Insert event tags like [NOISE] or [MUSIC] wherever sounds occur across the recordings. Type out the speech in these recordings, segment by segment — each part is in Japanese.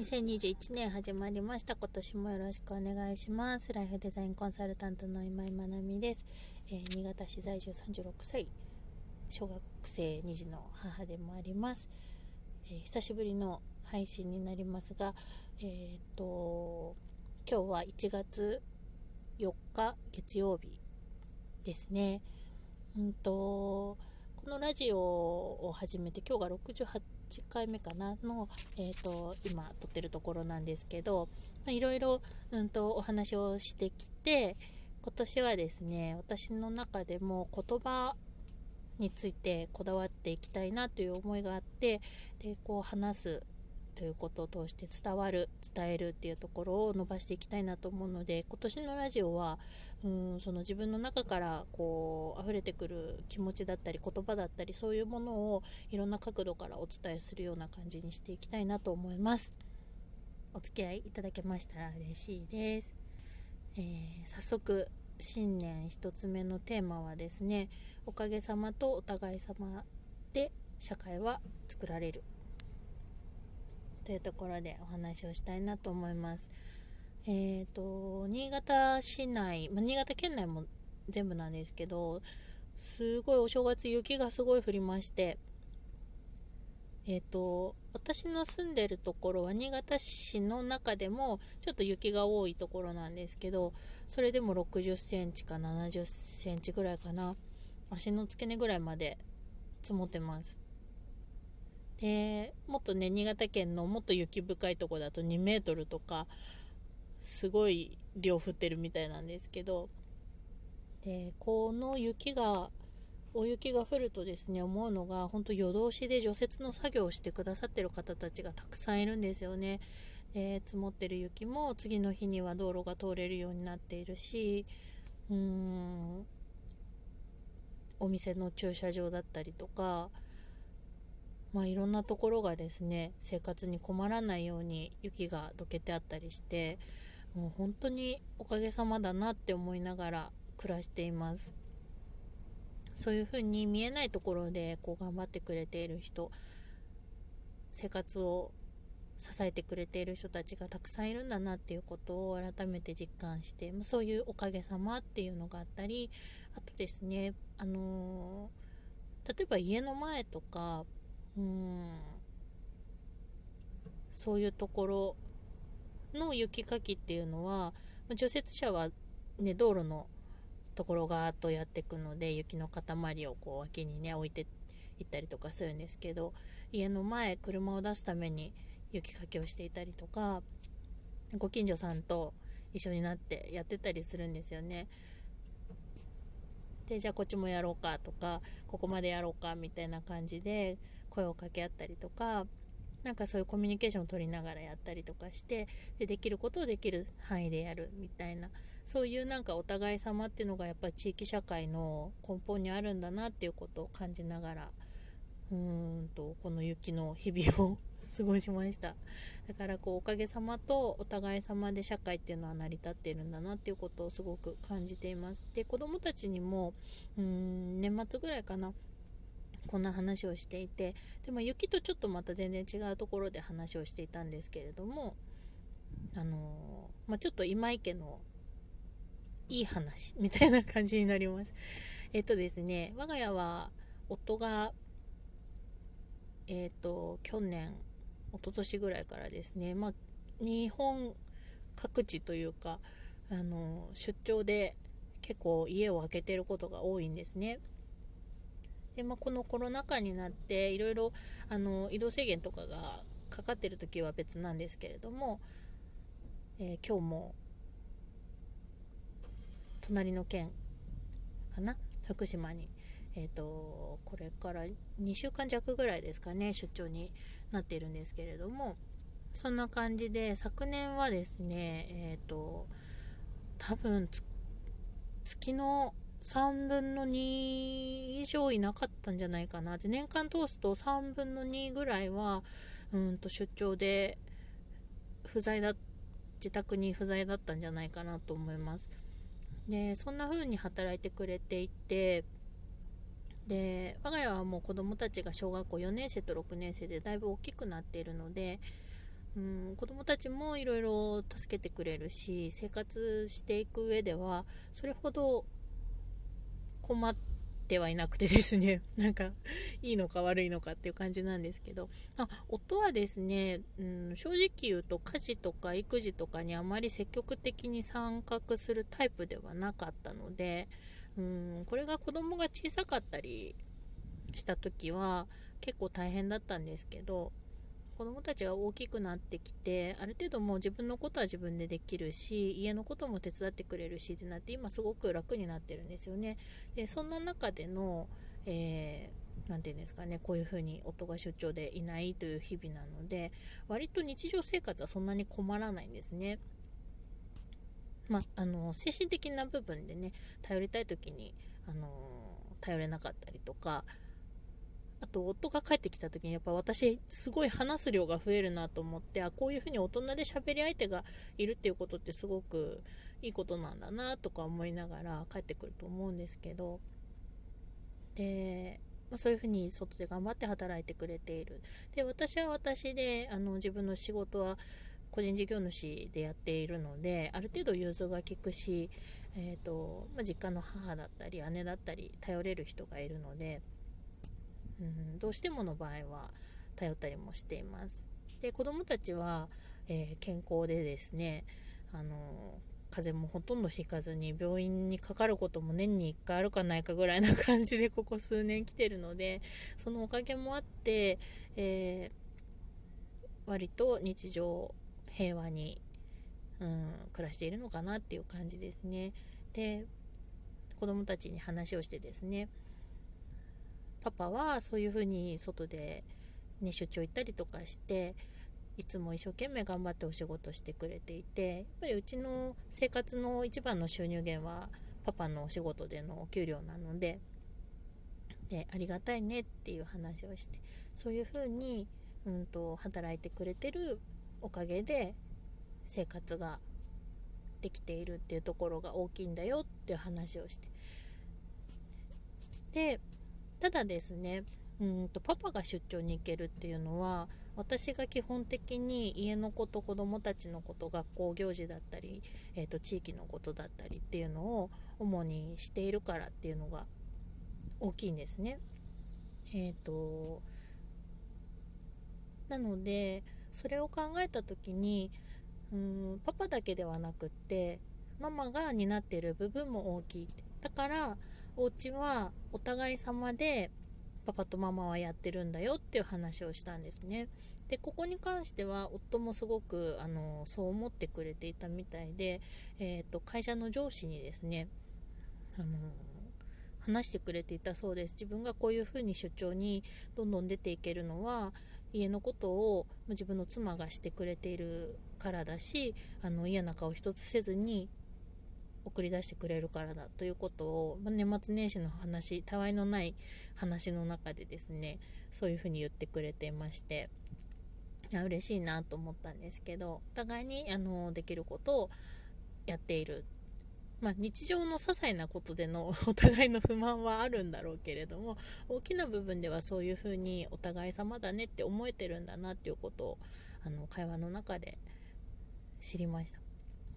2021年始まりました。今年もよろしくお願いします。ライフデザインコンサルタントの今井まなみです。えー、新潟市在住36歳、小学生2児の母でもあります。えー、久しぶりの配信になりますが、えー、っと、今日は1月4日月曜日ですね。うんと、このラジオを始めて今日が68回目かなの、えーと、今撮ってるところなんですけどいろいろ、お話をしてきて今年はですね私の中でも言葉についてこだわっていきたいなという思いがあってでこう話すということを通して伝わる伝えるっていうところを伸ばしていきたいなと思うので今年のラジオはうんその自分の中からこう溢れてくる気持ちだったり言葉だったりそういうものをいろんな角度からお伝えするような感じにしていきたいなと思います。お付き合いいただけましたら嬉しいです、えー、早速新年1つ目のテーマはですねおかげさまとお互い様で社会は作られる。というところでお話をしたいなと思います。えっ、ー、と、新潟市内、ま新潟県内も全部なんですけど、すごいお正月雪がすごい降りまして、えっ、ー、と、私の住んでるところは新潟市の中でもちょっと雪が多いところなんですけど、それでも60センチか70センチぐらいかな。足の付け根ぐらいまで積もってます。でもっとね新潟県のもっと雪深いとこだと2メートルとかすごい量降ってるみたいなんですけどでこの雪が大雪が降るとですね思うのが本当夜通しで除雪の作業をしてくださってる方たちがたくさんいるんですよね。で積もってる雪も次の日には道路が通れるようになっているしうーんお店の駐車場だったりとかまあ、いろんなところがですね生活に困らないように雪がどけてあったりしてもう本当におかげさまだなって思いながら暮らしています。そういうふうに見えないところでこう頑張ってくれている人生活を支えてくれている人たちがたくさんいるんだなっていうことを改めて実感してそういうおかげさまっていうのがあったりあとですねあのー、例えば家の前とかそういうところの雪かきっていうのは除雪車は、ね、道路のところがーっとやっていくので雪の塊をこう脇にね置いていったりとかするんですけど家の前車を出すために雪かきをしていたりとかご近所さんと一緒になってやってたりするんですよね。でじゃあこっちもやろうかとかここまでやろうかみたいな感じで声を掛け合ったりとかなんかそういうコミュニケーションを取りながらやったりとかしてでできることをできる範囲でやるみたいなそういうなんかお互い様っていうのがやっぱり地域社会の根本にあるんだなっていうことを感じながらうーんとこの雪の日々を [LAUGHS] 過ごしました。だからこうおかげさまとお互い様で社会っていうのは成り立っているんだなっていうことをすごく感じています。で子供たちにもうーん年末ぐらいかなこんな話をしていてでも雪とちょっとまた全然違うところで話をしていたんですけれどもあのまあ、ちょっと今池のいい話みたいな感じになります。[LAUGHS] えっとですね我が家は夫がえっと去年一昨年ぐらいからですね、まあ、日本各地というかあの出張で結構家を空けてることが多いんですね。で、まあ、このコロナ禍になっていろいろあの移動制限とかがかかってる時は別なんですけれども、えー、今日も隣の県かな？福島に、えーと、これから2週間弱ぐらいですかね出張になっているんですけれどもそんな感じで昨年はですねえっ、ー、と多分月の3分の2以上いなかったんじゃないかな。で年間通すと3分の2ぐらいはうんと出張で不在だ自宅に不在だったんじゃないかなと思います。でそんな風に働いてくれていてで我が家はもう子どもたちが小学校4年生と6年生でだいぶ大きくなっているのでうん子どもたちもいろいろ助けてくれるし生活していく上ではそれほど困ってはいなくてですね。[LAUGHS] なんかいいのか悪いのかっていう感じなんですけど。あ夫はですね、うん、正直言うと家事とか育児とかにあまり積極的に参画するタイプではなかったのでうんこれが子供が小さかったりした時は結構大変だったんですけど子供たちが大きくなってきてある程度もう自分のことは自分でできるし家のことも手伝ってくれるしってなって今すごく楽になってるんですよね。でそんな中での、えー、て言うんですかねこういうふうに夫が出張でいないという日々なので割と日常生活はそんなに困らないんですね。まあの精神的な部分でね頼りたい時にあの頼れなかったりとかあと夫が帰ってきた時にやっぱ私すごい話す量が増えるなと思ってあこういうふうに大人で喋り相手がいるっていうことってすごくいいことなんだなとか思いながら帰ってくると思うんですけど。で、まあ、そういうふうに外で頑張って働いてくれている。で私は私であの自分の仕事は個人事業主でやっているのである程度融通が利くし、えーとまあ、実家の母だったり姉だったり頼れる人がいるのでうん、どうしてもの場合は頼ったりもしています。で子どもたちは、えー、健康でですねあの風邪もほとんどひかずに病院にかかることも年に1回あるかないかぐらいな感じで [LAUGHS] ここ数年来てるのでそのおかげもあって、えー、割と日常平和に、うん、暮らしているのかなっていう感じですね。で子供たちに話をしてですねパパはそういうふうに外で、ね、出張行ったりとかしていつも一生懸命頑張ってお仕事してくれていてやっぱりうちの生活の一番の収入源はパパのお仕事でのお給料なのででありがたいねっていう話をしてそういうふうに、うんと、働いてくれてるおかげで生活ができているっていうところが大きいんだよっていう話をして。でただですねうんとパパが出張に行けるっていうのは私が基本的に家のこと子供たちのこと学校行事だったり、えーと、地域のことだったりっていうのを主にしているからっていうのが大きいんですね。えっ、ー、となのでそれを考えた時にうんパパだけではなくってママが担っている部分も大きいだからお家はお互い様でパパとママはやってるんだよっていう話をしたんですね。でここに関しては夫もすごくあのそう思ってくれていたみたいで、えーと、会社の上司にですねあの話してくれていたそうです自分がこういうふうに出張にどんどん出ていけるのは家のことを自分の妻がしてくれているからだしあの嫌な顔一つせずに送り出してくれるからだということを、まあ、年末年始の話たわいのない話の中でですねそういうふうに言ってくれていましていや嬉しいなと思ったんですけどお互いにあのできることをやっているまあ、日常の些細なことでのお互いの不満はあるんだろうけれども大きな部分ではそういうふうにお互い様だねって思えてるんだなっていうことをあの会話の中で知りました。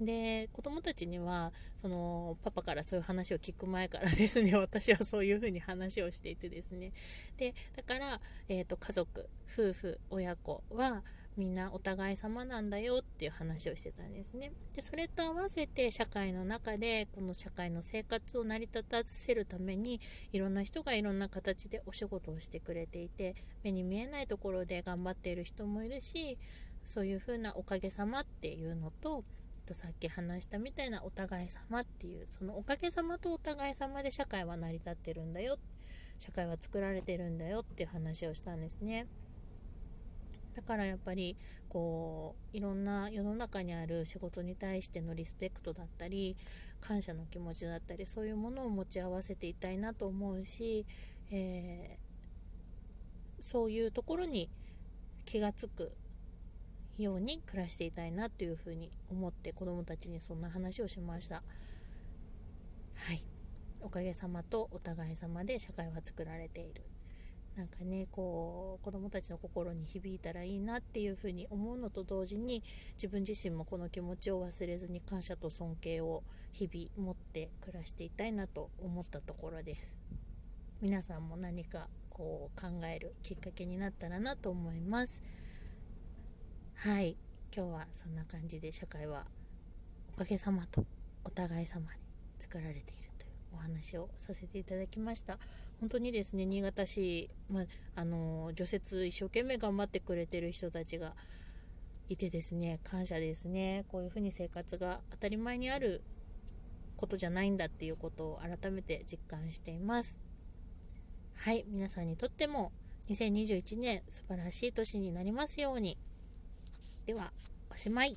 で子供たちにはそのパパからそういう話を聞く前からですね [LAUGHS] 私はそういうふうに話をしていてですね。でだから、えーと、家族夫婦親子はみんなお互い様なんだよっていう話をしてたんですね。でそれと合わせて社会の中でこの社会の生活を成り立たせるためにいろんな人がいろんな形でお仕事をしてくれていて目に見えないところで頑張っている人もいるしそういうふうなおかげさまっていうのととさっき話したみたいなお互い様っていうそのおかげさまとお互い様で社会は成り立ってるんだよ社会は作られてるんだよっていう話をしたんですね。だからやっぱりこういろんな世の中にある仕事に対してのリスペクトだったり感謝の気持ちだったりそういうものを持ち合わせていたいなと思うし、えー、そういうところに気がつくように暮らしていたいなというふうに思って子どもたちにそんな話をしました。はい。おかげさまとお互い様で社会は作られている。なんかねこう子どもたちの心に響いたらいいなっていうふうに思うのと同時に自分自身もこの気持ちを忘れずに感謝と尊敬を日々持って暮らしていたいなと思ったところです。皆さんも何かこう考えるきっかけになったらなと思います。はい。今日はそんな感じで社会はおかげさまとお互い様で作られているというお話をさせていただきました。本当にですね新潟市、まあの除雪一生懸命頑張ってくれてる人たちがいてですね感謝ですね。こういうふうに生活が当たり前にあることじゃないんだっていうことを改めて実感しています。はい。皆さんにとっても2021年素晴らしい年になりますように。ではおしまい。